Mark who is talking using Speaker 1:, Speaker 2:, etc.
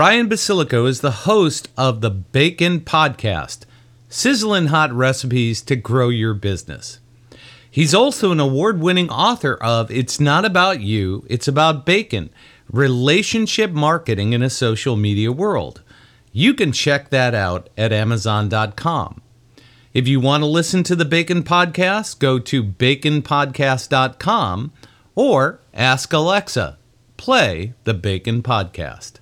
Speaker 1: Brian Basilico is the host of the Bacon Podcast, sizzling hot recipes to grow your business. He's also an award winning author of It's Not About You, It's About Bacon Relationship Marketing in a Social Media World. You can check that out at Amazon.com. If you want to listen to the Bacon Podcast, go to baconpodcast.com or ask Alexa, play the Bacon Podcast.